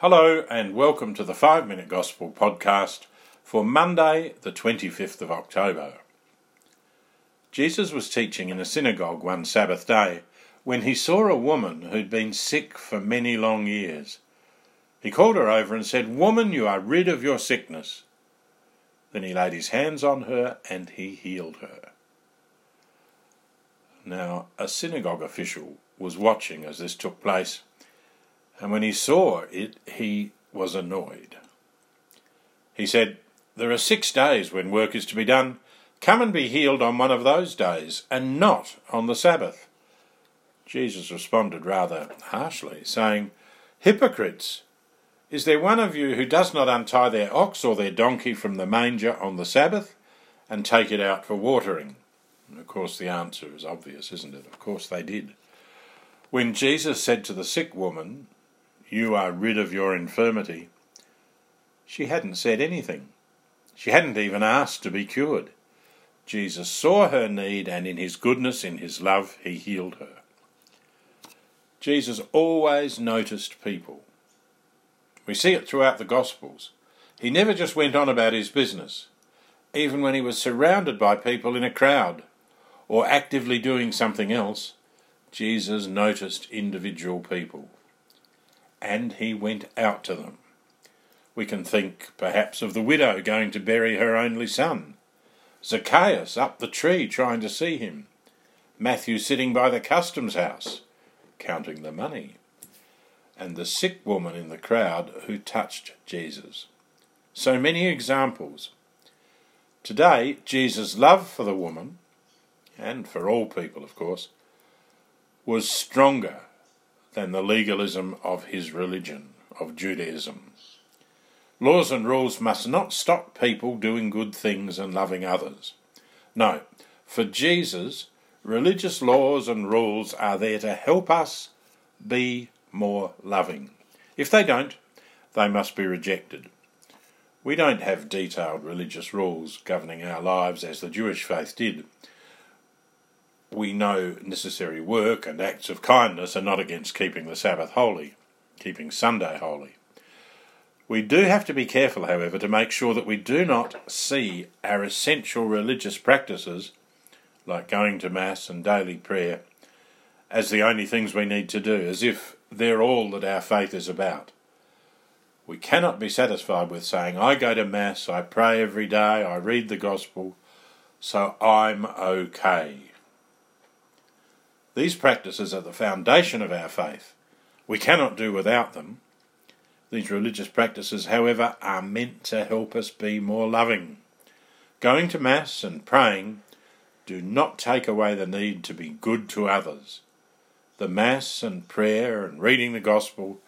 Hello, and welcome to the 5 Minute Gospel podcast for Monday, the 25th of October. Jesus was teaching in a synagogue one Sabbath day when he saw a woman who'd been sick for many long years. He called her over and said, Woman, you are rid of your sickness. Then he laid his hands on her and he healed her. Now, a synagogue official was watching as this took place and when he saw it, he was annoyed. He said, There are six days when work is to be done. Come and be healed on one of those days, and not on the Sabbath. Jesus responded rather harshly, saying, Hypocrites! Is there one of you who does not untie their ox or their donkey from the manger on the Sabbath and take it out for watering? And of course, the answer is obvious, isn't it? Of course, they did. When Jesus said to the sick woman, you are rid of your infirmity. She hadn't said anything. She hadn't even asked to be cured. Jesus saw her need, and in his goodness, in his love, he healed her. Jesus always noticed people. We see it throughout the Gospels. He never just went on about his business, even when he was surrounded by people in a crowd or actively doing something else. Jesus noticed individual people and he went out to them. We can think perhaps of the widow going to bury her only son, Zacchaeus up the tree trying to see him, Matthew sitting by the customs house counting the money, and the sick woman in the crowd who touched Jesus. So many examples. Today, Jesus' love for the woman, and for all people, of course, was stronger than the legalism of his religion, of Judaism. Laws and rules must not stop people doing good things and loving others. No, for Jesus, religious laws and rules are there to help us be more loving. If they don't, they must be rejected. We don't have detailed religious rules governing our lives as the Jewish faith did we know necessary work and acts of kindness are not against keeping the Sabbath holy, keeping Sunday holy. We do have to be careful, however, to make sure that we do not see our essential religious practices, like going to Mass and daily prayer, as the only things we need to do, as if they're all that our faith is about. We cannot be satisfied with saying, I go to Mass, I pray every day, I read the Gospel, so I'm okay. These practices are the foundation of our faith. We cannot do without them. These religious practices, however, are meant to help us be more loving. Going to Mass and praying do not take away the need to be good to others. The Mass and prayer and reading the Gospel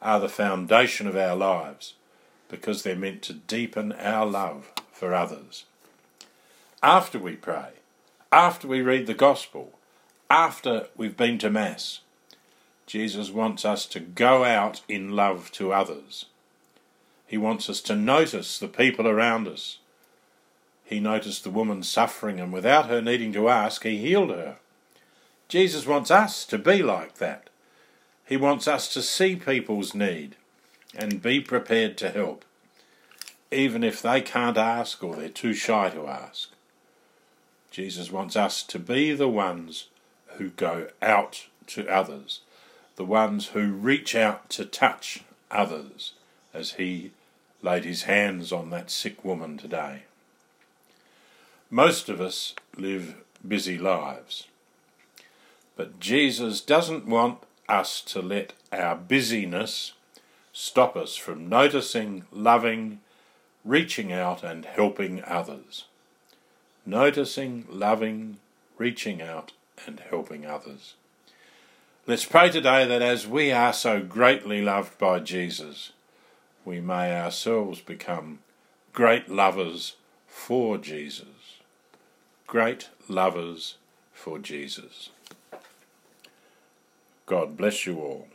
are the foundation of our lives because they're meant to deepen our love for others. After we pray, after we read the Gospel, after we've been to Mass. Jesus wants us to go out in love to others. He wants us to notice the people around us. He noticed the woman suffering, and without her needing to ask, he healed her. Jesus wants us to be like that. He wants us to see people's need and be prepared to help, even if they can't ask or they're too shy to ask. Jesus wants us to be the ones who go out to others, the ones who reach out to touch others, as he laid his hands on that sick woman today. Most of us live busy lives, but Jesus doesn't want us to let our busyness stop us from noticing, loving, reaching out, and helping others. Noticing, loving, reaching out, and helping others. Let's pray today that as we are so greatly loved by Jesus, we may ourselves become great lovers for Jesus. Great lovers for Jesus. God bless you all.